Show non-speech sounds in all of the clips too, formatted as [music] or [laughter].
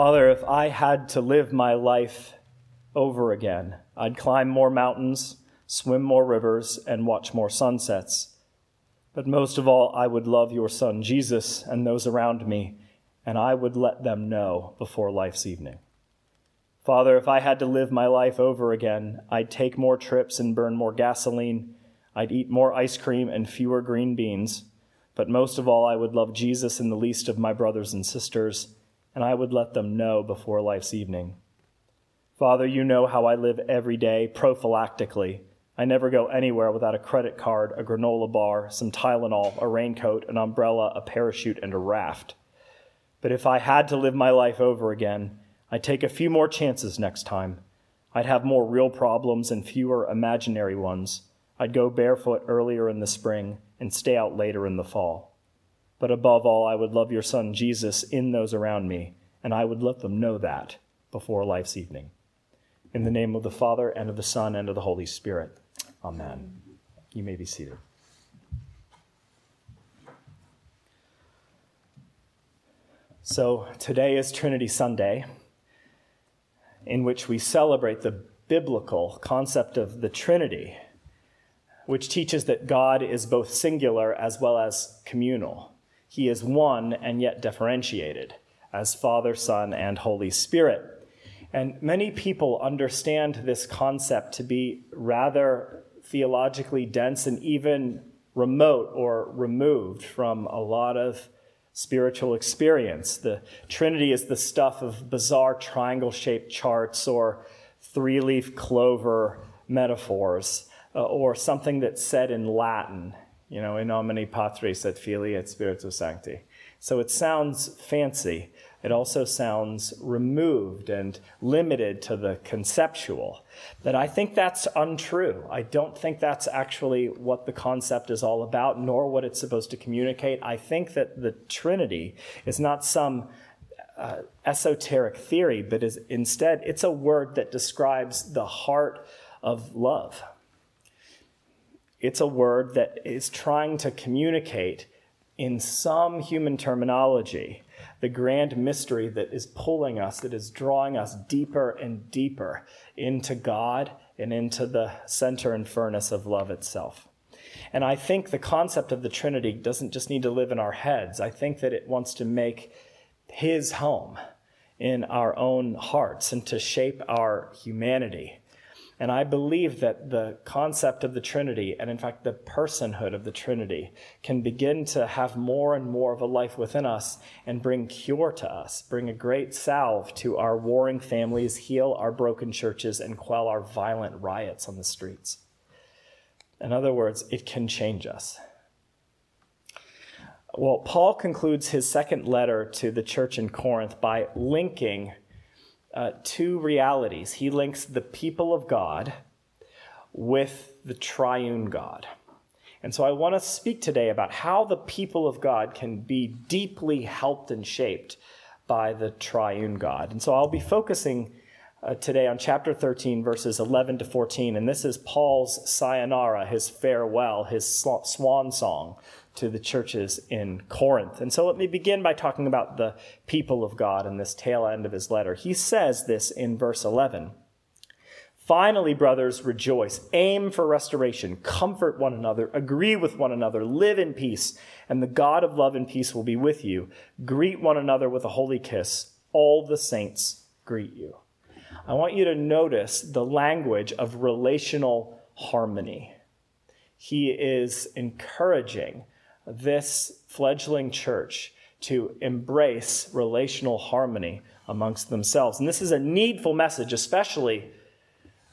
Father, if I had to live my life over again, I'd climb more mountains, swim more rivers, and watch more sunsets. But most of all, I would love your Son, Jesus, and those around me, and I would let them know before life's evening. Father, if I had to live my life over again, I'd take more trips and burn more gasoline. I'd eat more ice cream and fewer green beans. But most of all, I would love Jesus and the least of my brothers and sisters, and I would let them know before life's evening. Father, you know how I live every day prophylactically. I never go anywhere without a credit card, a granola bar, some Tylenol, a raincoat, an umbrella, a parachute, and a raft. But if I had to live my life over again, I'd take a few more chances next time. I'd have more real problems and fewer imaginary ones. I'd go barefoot earlier in the spring and stay out later in the fall. But above all, I would love your son Jesus in those around me, and I would let them know that before life's evening. In the name of the Father, and of the Son, and of the Holy Spirit. Amen. You may be seated. So, today is Trinity Sunday, in which we celebrate the biblical concept of the Trinity, which teaches that God is both singular as well as communal. He is one and yet differentiated as Father, Son, and Holy Spirit. And many people understand this concept to be rather theologically dense and even remote or removed from a lot of spiritual experience. The Trinity is the stuff of bizarre triangle shaped charts or three leaf clover metaphors uh, or something that's said in Latin, you know, in nomine patris et filii et spiritus sancti. So it sounds fancy. It also sounds removed and limited to the conceptual. But I think that's untrue. I don't think that's actually what the concept is all about, nor what it's supposed to communicate. I think that the Trinity is not some uh, esoteric theory, but is instead it's a word that describes the heart of love. It's a word that is trying to communicate in some human terminology the grand mystery that is pulling us, that is drawing us deeper and deeper into God and into the center and furnace of love itself. And I think the concept of the Trinity doesn't just need to live in our heads. I think that it wants to make his home in our own hearts and to shape our humanity. And I believe that the concept of the Trinity, and in fact the personhood of the Trinity, can begin to have more and more of a life within us and bring cure to us, bring a great salve to our warring families, heal our broken churches, and quell our violent riots on the streets. In other words, it can change us. Well, Paul concludes his second letter to the church in Corinth by linking uh, two realities. He links the people of God with the triune God. And so I want to speak today about how the people of God can be deeply helped and shaped by the triune God. And so I'll be focusing uh, today on chapter 13, verses 11 to 14. And this is Paul's sayonara, his farewell, his swan song to the churches in Corinth. And so let me begin by talking about the people of God in this tail end of his letter. He says this in verse 11. Finally, brothers, rejoice, aim for restoration, comfort one another, agree with one another, live in peace, and the God of love and peace will be with you. Greet one another with a holy kiss. All the saints greet you. I want you to notice the language of relational harmony. He is encouraging this fledgling church to embrace relational harmony amongst themselves. And this is a needful message, especially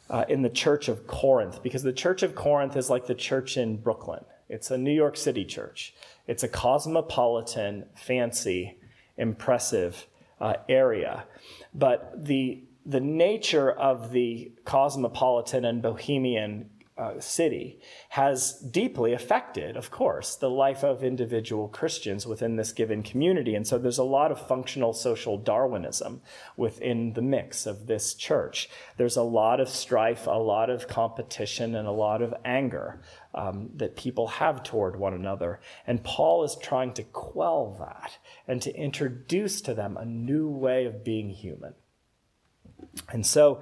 uh, in the church of Corinth, because the church of Corinth is like the church in Brooklyn. It's a New York City church, it's a cosmopolitan, fancy, impressive uh, area. But the, the nature of the cosmopolitan and bohemian uh, city has deeply affected, of course, the life of individual Christians within this given community. And so there's a lot of functional social Darwinism within the mix of this church. There's a lot of strife, a lot of competition, and a lot of anger um, that people have toward one another. And Paul is trying to quell that and to introduce to them a new way of being human. And so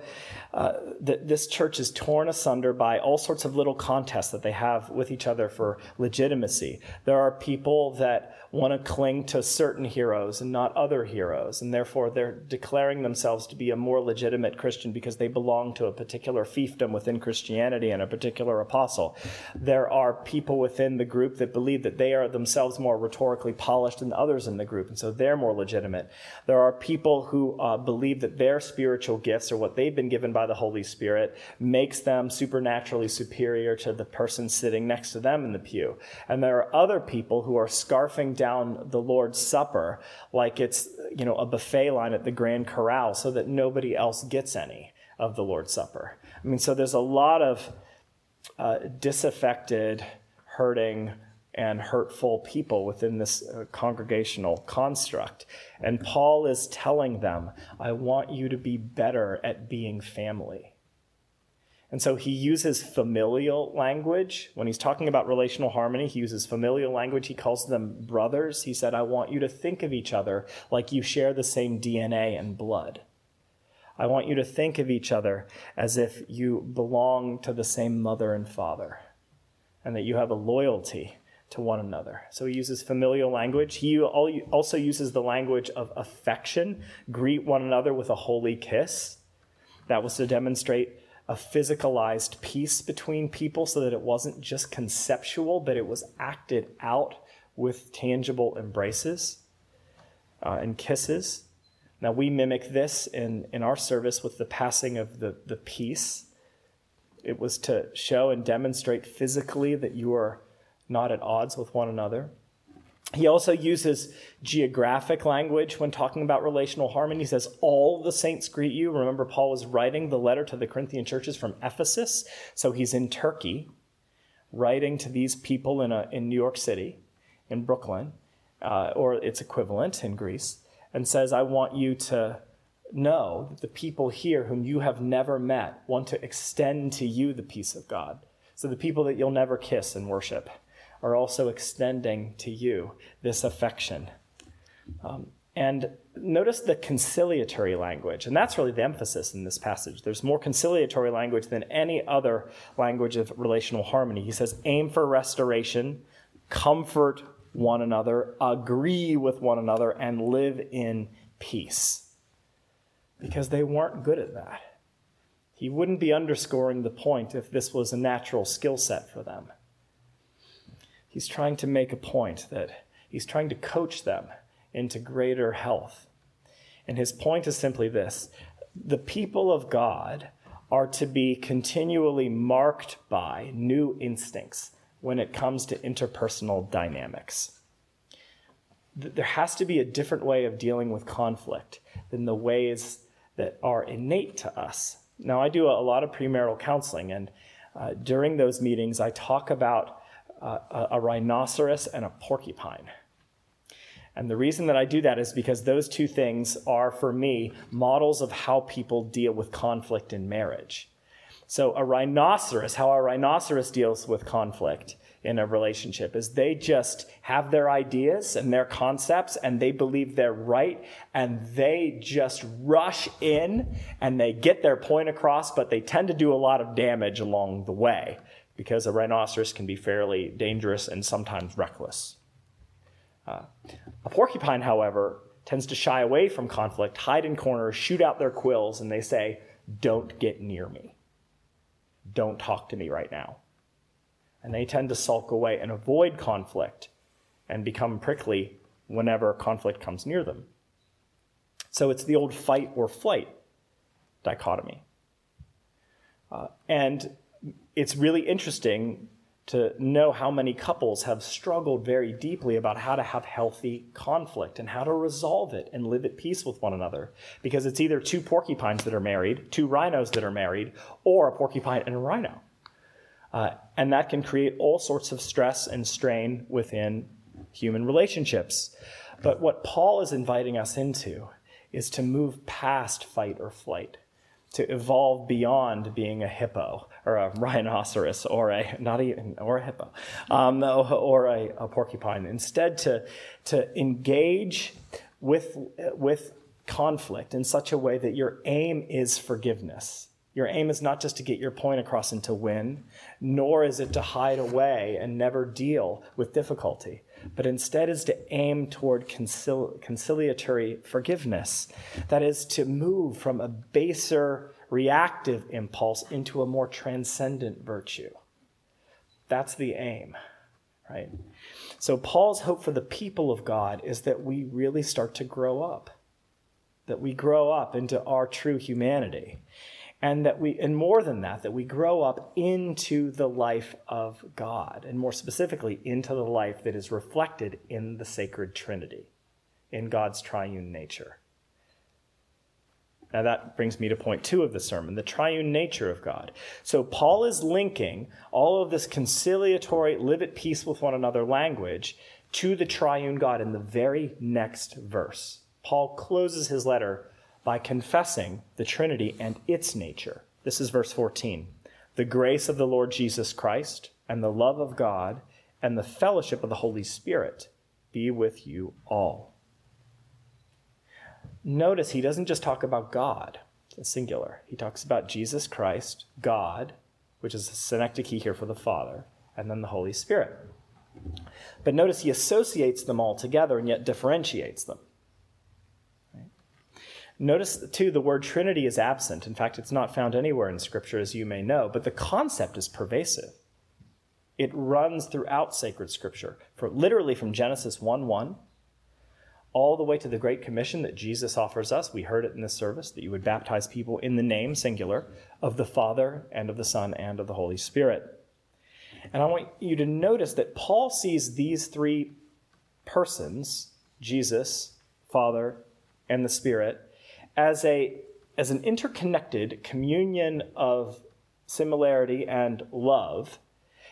uh, th- this church is torn asunder by all sorts of little contests that they have with each other for legitimacy. There are people that want to cling to certain heroes and not other heroes, and therefore they're declaring themselves to be a more legitimate Christian because they belong to a particular fiefdom within Christianity and a particular apostle. There are people within the group that believe that they are themselves more rhetorically polished than others in the group, and so they're more legitimate. There are people who uh, believe that their spiritual gifts or what they've been given by the Holy Spirit makes them supernaturally superior to the person sitting next to them in the pew. And there are other people who are scarfing down the Lord's Supper like it's, you know, a buffet line at the Grand Corral so that nobody else gets any of the Lord's Supper. I mean, so there's a lot of uh, disaffected, hurting, and hurtful people within this uh, congregational construct. And Paul is telling them, I want you to be better at being family. And so he uses familial language. When he's talking about relational harmony, he uses familial language. He calls them brothers. He said, I want you to think of each other like you share the same DNA and blood. I want you to think of each other as if you belong to the same mother and father, and that you have a loyalty to one another. So he uses familial language. He also uses the language of affection. Greet one another with a holy kiss. That was to demonstrate a physicalized peace between people so that it wasn't just conceptual, but it was acted out with tangible embraces uh, and kisses. Now, we mimic this in, in our service with the passing of the, the peace. It was to show and demonstrate physically that you are not at odds with one another. He also uses geographic language when talking about relational harmony. He says, All the saints greet you. Remember, Paul was writing the letter to the Corinthian churches from Ephesus. So he's in Turkey, writing to these people in, a, in New York City, in Brooklyn, uh, or its equivalent in Greece, and says, I want you to know that the people here whom you have never met want to extend to you the peace of God. So the people that you'll never kiss and worship are also extending to you this affection. Um, and notice the conciliatory language, and that's really the emphasis in this passage. There's more conciliatory language than any other language of relational harmony. He says, aim for restoration, comfort one another, agree with one another, and live in peace. Because they weren't good at that. He wouldn't be underscoring the point if this was a natural skill set for them he's trying to make a point that he's trying to coach them into greater health. And his point is simply this the people of God are to be continually marked by new instincts when it comes to interpersonal dynamics. There has to be a different way of dealing with conflict than the ways that are innate to us. Now, I do a lot of premarital counseling, and uh, during those meetings, I talk about a, rhinoceros and a porcupine. And the reason that I do that is because those two things are, for me, models of how people deal with conflict in marriage. So, a rhinoceros, how a rhinoceros deals with conflict in a relationship is they just have their ideas and their concepts and they believe they're right and they just rush in and they get their point across, but they tend to do a lot of damage along the way because a rhinoceros can be fairly dangerous and sometimes reckless. Uh, a porcupine, however, tends to shy away from conflict, hide in corners, shoot out their quills, and they say, Don't get near me. Don't talk to me right now. And they tend to sulk away and avoid conflict and become prickly whenever conflict comes near them. So it's the old fight or flight dichotomy. Uh, and it's really interesting to know how many couples have struggled very deeply about how to have healthy conflict and how to resolve it and live at peace with one another. Because it's either two porcupines that are married, two rhinos that are married, or a porcupine and a rhino. Uh, and that can create all sorts of stress and strain within human relationships. But what Paul is inviting us into is to move past fight or flight, to evolve beyond being a hippo or a rhinoceros or a not even or a hippo um, or a, a porcupine. Instead, to to engage with with conflict in such a way that your aim is forgiveness. Your aim is not just to get your point across and to win, nor is it to hide away and never deal with difficulty but instead is to aim toward concil- conciliatory forgiveness. That is to move from a baser reactive impulse into a more transcendent virtue. That's the aim, right? So, Paul's hope for the people of God is that we really start to grow up, that we grow up into our true humanity and that we and more than that that we grow up into the life of god and more specifically into the life that is reflected in the sacred trinity in god's triune nature. Now that brings me to point two of the sermon the triune nature of god. So paul is linking all of this conciliatory live at peace with one another language to the triune god in the very next verse. Paul closes his letter by confessing the Trinity and its nature. This is verse 14. The grace of the Lord Jesus Christ and the love of God and the fellowship of the Holy Spirit be with you all. Notice he doesn't just talk about God, it's singular. He talks about Jesus Christ, God, which is a synecdoche here for the Father, and then the Holy Spirit. But notice he associates them all together and yet differentiates them. Notice, too, the word Trinity is absent. In fact, it's not found anywhere in Scripture, as you may know, but the concept is pervasive. It runs throughout sacred Scripture, for, literally from Genesis 1 1 all the way to the Great Commission that Jesus offers us. We heard it in this service that you would baptize people in the name, singular, of the Father and of the Son and of the Holy Spirit. And I want you to notice that Paul sees these three persons, Jesus, Father, and the Spirit, as, a, as an interconnected communion of similarity and love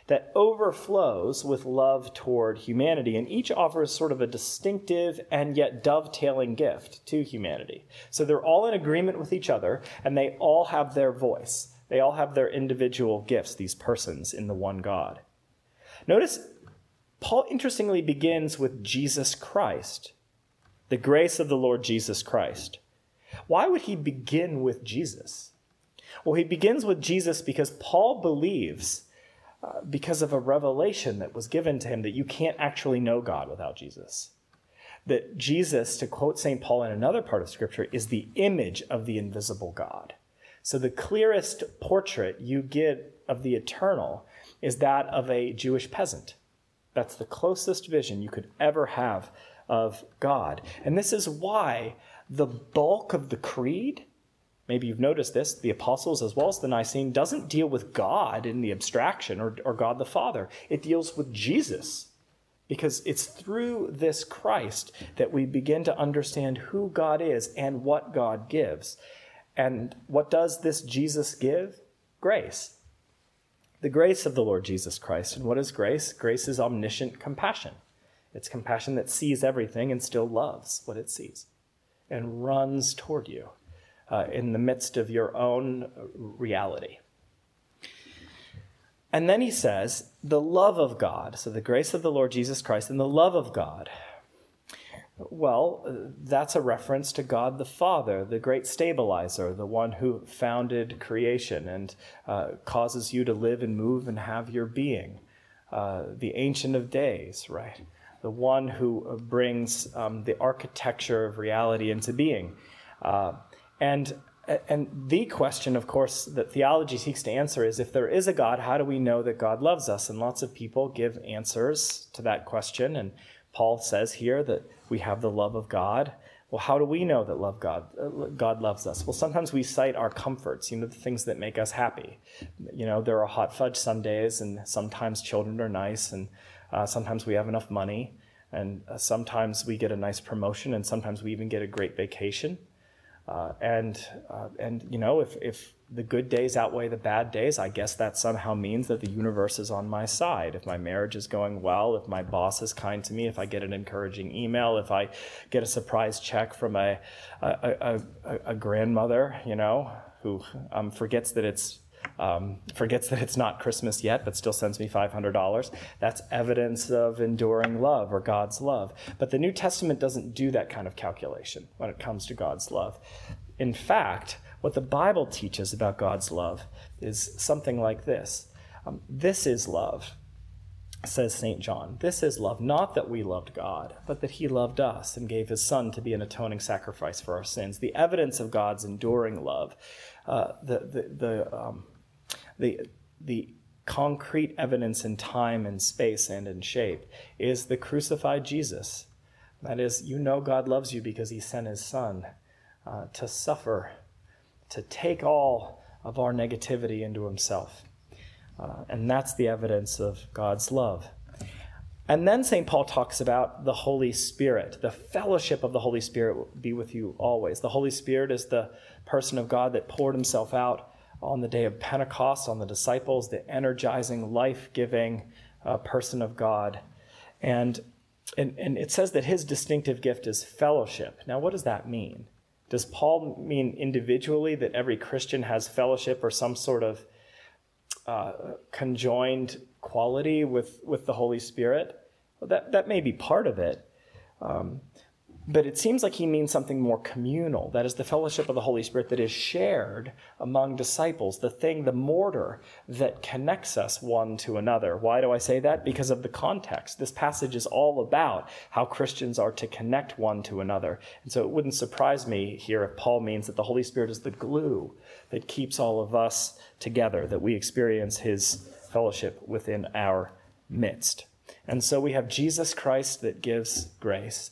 that overflows with love toward humanity, and each offers sort of a distinctive and yet dovetailing gift to humanity. So they're all in agreement with each other, and they all have their voice. They all have their individual gifts, these persons in the one God. Notice, Paul interestingly begins with Jesus Christ, the grace of the Lord Jesus Christ. Why would he begin with Jesus? Well, he begins with Jesus because Paul believes, uh, because of a revelation that was given to him, that you can't actually know God without Jesus. That Jesus, to quote St. Paul in another part of Scripture, is the image of the invisible God. So the clearest portrait you get of the eternal is that of a Jewish peasant. That's the closest vision you could ever have of God. And this is why the bulk of the creed, maybe you've noticed this, the apostles as well as the Nicene, doesn't deal with God in the abstraction or, or God the Father. It deals with Jesus. Because it's through this Christ that we begin to understand who God is and what God gives. And what does this Jesus give? Grace. The grace of the Lord Jesus Christ. And what is grace? Grace is omniscient compassion. It's compassion that sees everything and still loves what it sees and runs toward you uh, in the midst of your own reality. And then he says, the love of God, so the grace of the Lord Jesus Christ and the love of God. Well, that's a reference to God the Father, the great stabilizer, the one who founded creation and uh, causes you to live and move and have your being, uh, the Ancient of Days, right? The one who uh, brings um, the architecture of reality into being. Uh, and, and the question, of course, that theology seeks to answer is if there is a God, how do we know that God loves us? And lots of people give answers to that question. And Paul says here that we have the love of God, Well, how do we know that love God, uh, God loves us? Well, sometimes we cite our comforts, you know, the things that make us happy. You know, there are hot fudge sundaes, and sometimes children are nice, and uh, sometimes we have enough money, and uh, sometimes we get a nice promotion, and sometimes we even get a great vacation. Uh, and uh, and you know if if the good days outweigh the bad days, I guess that somehow means that the universe is on my side. If my marriage is going well, if my boss is kind to me, if I get an encouraging email, if I get a surprise check from a a, a, a grandmother, you know, who um, forgets that it's um, forgets that it's not Christmas yet, but still sends me $500. That's evidence of enduring love or God's love. But the New Testament doesn't do that kind of calculation when it comes to God's love. In fact, what the Bible teaches about God's love is something like this um, This is love, says St. John. This is love, not that we loved God, but that he loved us and gave his Son to be an atoning sacrifice for our sins. The evidence of God's enduring love, uh, the, the, the, um, the, the concrete evidence in time and space and in shape, is the crucified Jesus. That is, you know God loves you because he sent his Son uh, to suffer to take all of our negativity into himself. Uh, and that's the evidence of God's love. And then St. Paul talks about the Holy Spirit. The fellowship of the Holy Spirit will be with you always. The Holy Spirit is the person of God that poured himself out on the day of Pentecost on the disciples, the energizing, life giving uh, person of God. And, and, and it says that his distinctive gift is fellowship. Now, what does that mean? Does Paul mean individually that every Christian has fellowship or some sort of uh, conjoined quality with, with the Holy Spirit? Well, that, that may be part of it. Um, but it seems like he means something more communal. That is the fellowship of the Holy Spirit that is shared among disciples, the thing, the mortar that connects us one to another. Why do I say that? Because of the context. This passage is all about how Christians are to connect one to another. And so it wouldn't surprise me here if Paul means that the Holy Spirit is the glue that keeps all of us together, that we experience his fellowship within our midst. And so we have Jesus Christ that gives grace.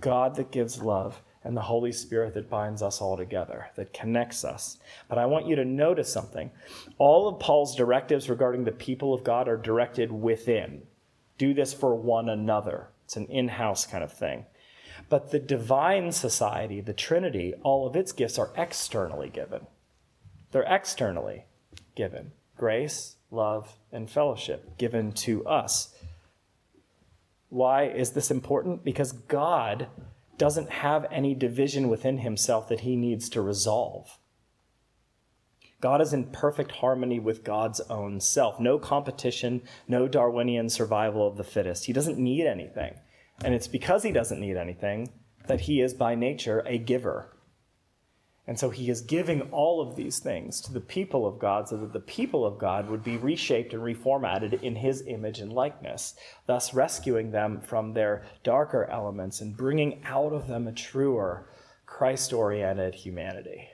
God that gives love, and the Holy Spirit that binds us all together, that connects us. But I want you to notice something. All of Paul's directives regarding the people of God are directed within. Do this for one another. It's an in house kind of thing. But the divine society, the Trinity, all of its gifts are externally given. They're externally given grace, love, and fellowship given to us. Why is this important? Because God doesn't have any division within himself that he needs to resolve. God is in perfect harmony with God's own self. No competition, no Darwinian survival of the fittest. He doesn't need anything. And it's because he doesn't need anything that he is by nature a giver. And so he is giving all of these things to the people of God so that the people of God would be reshaped and reformatted in his image and likeness, thus rescuing them from their darker elements and bringing out of them a truer, Christ oriented humanity.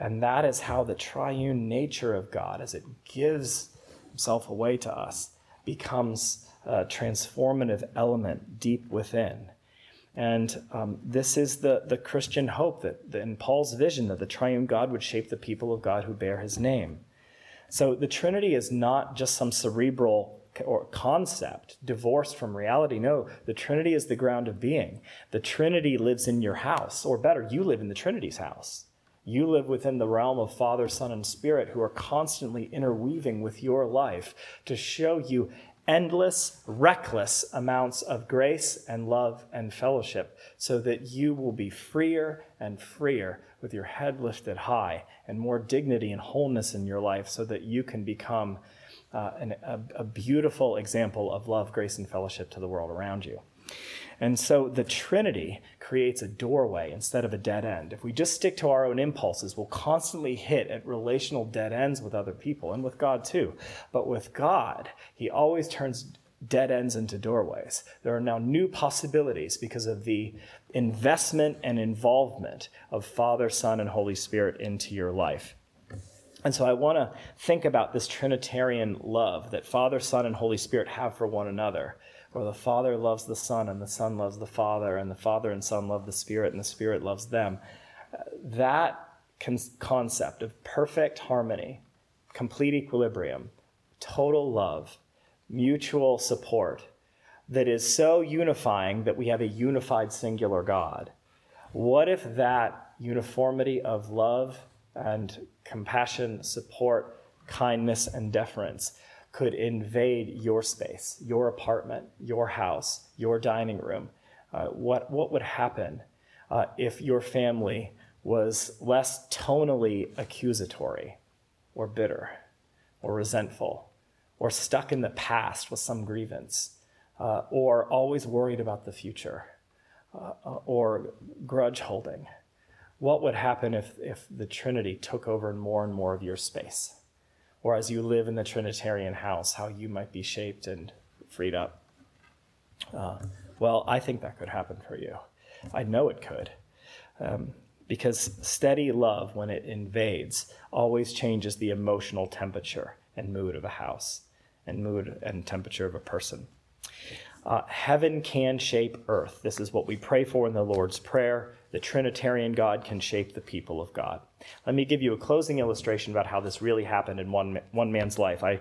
And that is how the triune nature of God, as it gives himself away to us, becomes a transformative element deep within. And um, this is the, the Christian hope that, that in Paul's vision that the triune God would shape the people of God who bear his name. So the Trinity is not just some cerebral or concept divorced from reality. No, the Trinity is the ground of being. The Trinity lives in your house, or better, you live in the Trinity's house. You live within the realm of Father, Son, and Spirit who are constantly interweaving with your life to show you endless, reckless amounts of grace and love and fellowship, so that you will be freer and freer with your head lifted high and more dignity and wholeness in your life, so that you can become uh, an, a, a beautiful example of love, grace, and fellowship to the world around you. And so the Trinity creates a doorway instead of a dead end. If we just stick to our own impulses, we'll constantly hit at relational dead ends with other people and with God too. But with God, He always turns dead ends into doorways. There are now new possibilities because of the investment and involvement of Father, Son, and Holy Spirit into your life. And so I want to think about this Trinitarian love that Father, Son, and Holy Spirit have for one another or the Father loves the Son, and the Son loves the Father, and the Father and Son love the Spirit, and the Spirit loves them. Uh, that con- concept of perfect harmony, complete equilibrium, total love, mutual support, that is so unifying that we have a unified singular God. What if that uniformity of love and compassion, support, kindness, and deference could invade your space, your apartment, your house, your dining room? Uh, what, what would happen uh, if your family was less tonally accusatory or bitter or resentful or stuck in the past with some grievance? uh, or always worried about the future, uh, or grudge holding. What would happen if, if the Trinity took over more and more of your space? Or as you live in the Trinitarian house, how you might be shaped and freed up? Uh, well, I think that could happen for you. I know it could. Um, because steady love, when it invades, always changes the emotional temperature and mood of a house and mood and temperature of a person. Uh, heaven can shape earth. This is what we pray for in the Lord's Prayer. The Trinitarian God can shape the people of God. Let me give you a closing illustration about how this really happened in one, one man's life. I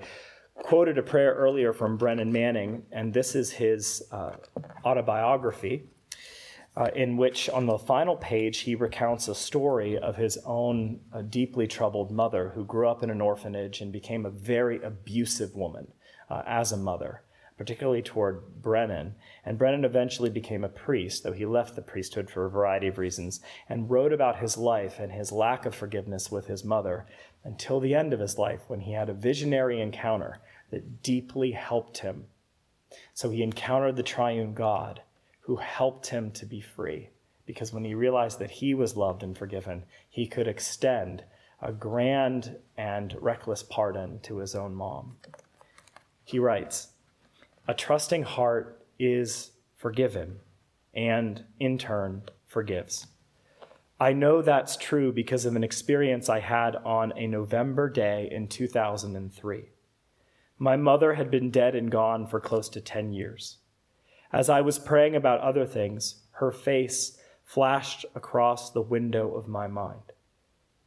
quoted a prayer earlier from Brennan Manning, and this is his uh, autobiography, uh, in which on the final page he recounts a story of his own uh, deeply troubled mother who grew up in an orphanage and became a very abusive woman uh, as a mother particularly toward Brennan. And Brennan eventually became a priest, though he left the priesthood for a variety of reasons, and wrote about his life and his lack of forgiveness with his mother until the end of his life when he had a visionary encounter that deeply helped him. So he encountered the triune God who helped him to be free. Because when he realized that he was loved and forgiven, he could extend a grand and reckless pardon to his own mom. He writes, a trusting heart is forgiven and, in turn, forgives. I know that's true because of an experience I had on a November day in 2003. My mother had been dead and gone for close to 10 years. As I was praying about other things, her face flashed across the window of my mind.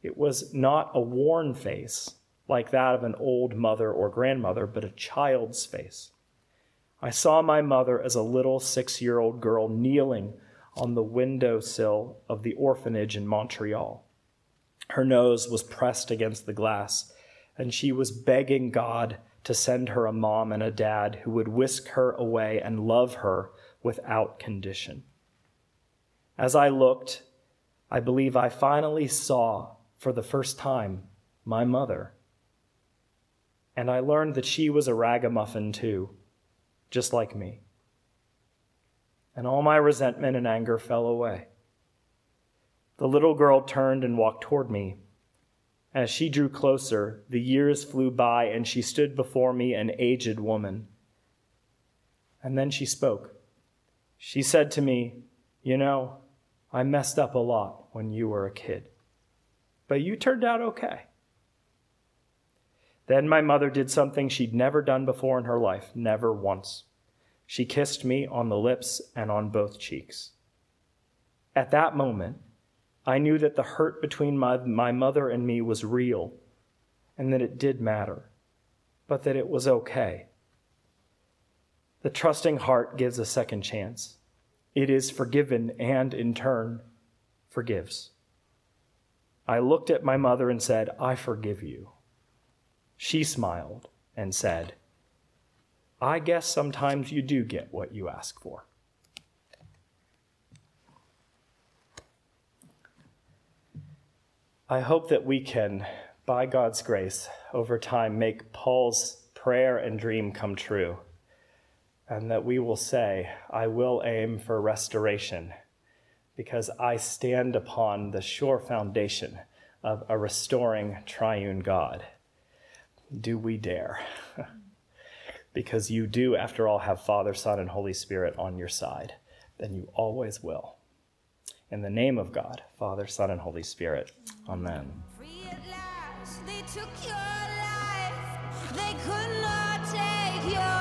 It was not a worn face like that of an old mother or grandmother, but a child's face. I saw my mother as a little six year old girl kneeling on the windowsill of the orphanage in Montreal. Her nose was pressed against the glass, and she was begging God to send her a mom and a dad who would whisk her away and love her without condition. As I looked, I believe I finally saw for the first time my mother. And I learned that she was a ragamuffin too just like me. And all my resentment and anger fell away. The little girl turned and walked toward me. As she drew closer, the years flew by, and she stood before me, an aged woman. And then she spoke. She said to me, You know, I messed up a lot when you were a kid, but you turned out okay. Then my mother did something she'd never done before in her life, never once. She kissed me on the lips and on both cheeks. At that moment, I knew that the hurt between my, my mother and me was real and that it did matter, but that it was okay. The trusting heart gives a second chance. It is forgiven and, in turn, forgives. I looked at my mother and said, I forgive you. She smiled and said, I guess sometimes you do get what you ask for. I hope that we can, by God's grace, over time make Paul's prayer and dream come true, and that we will say, I will aim for restoration because I stand upon the sure foundation of a restoring triune God do we dare? [laughs] because you do, after all, have Father, Son, and Holy Spirit on your side, then you always will. In the name of God, Father, Son, and Holy Spirit. Amen. They took your life. They could not take your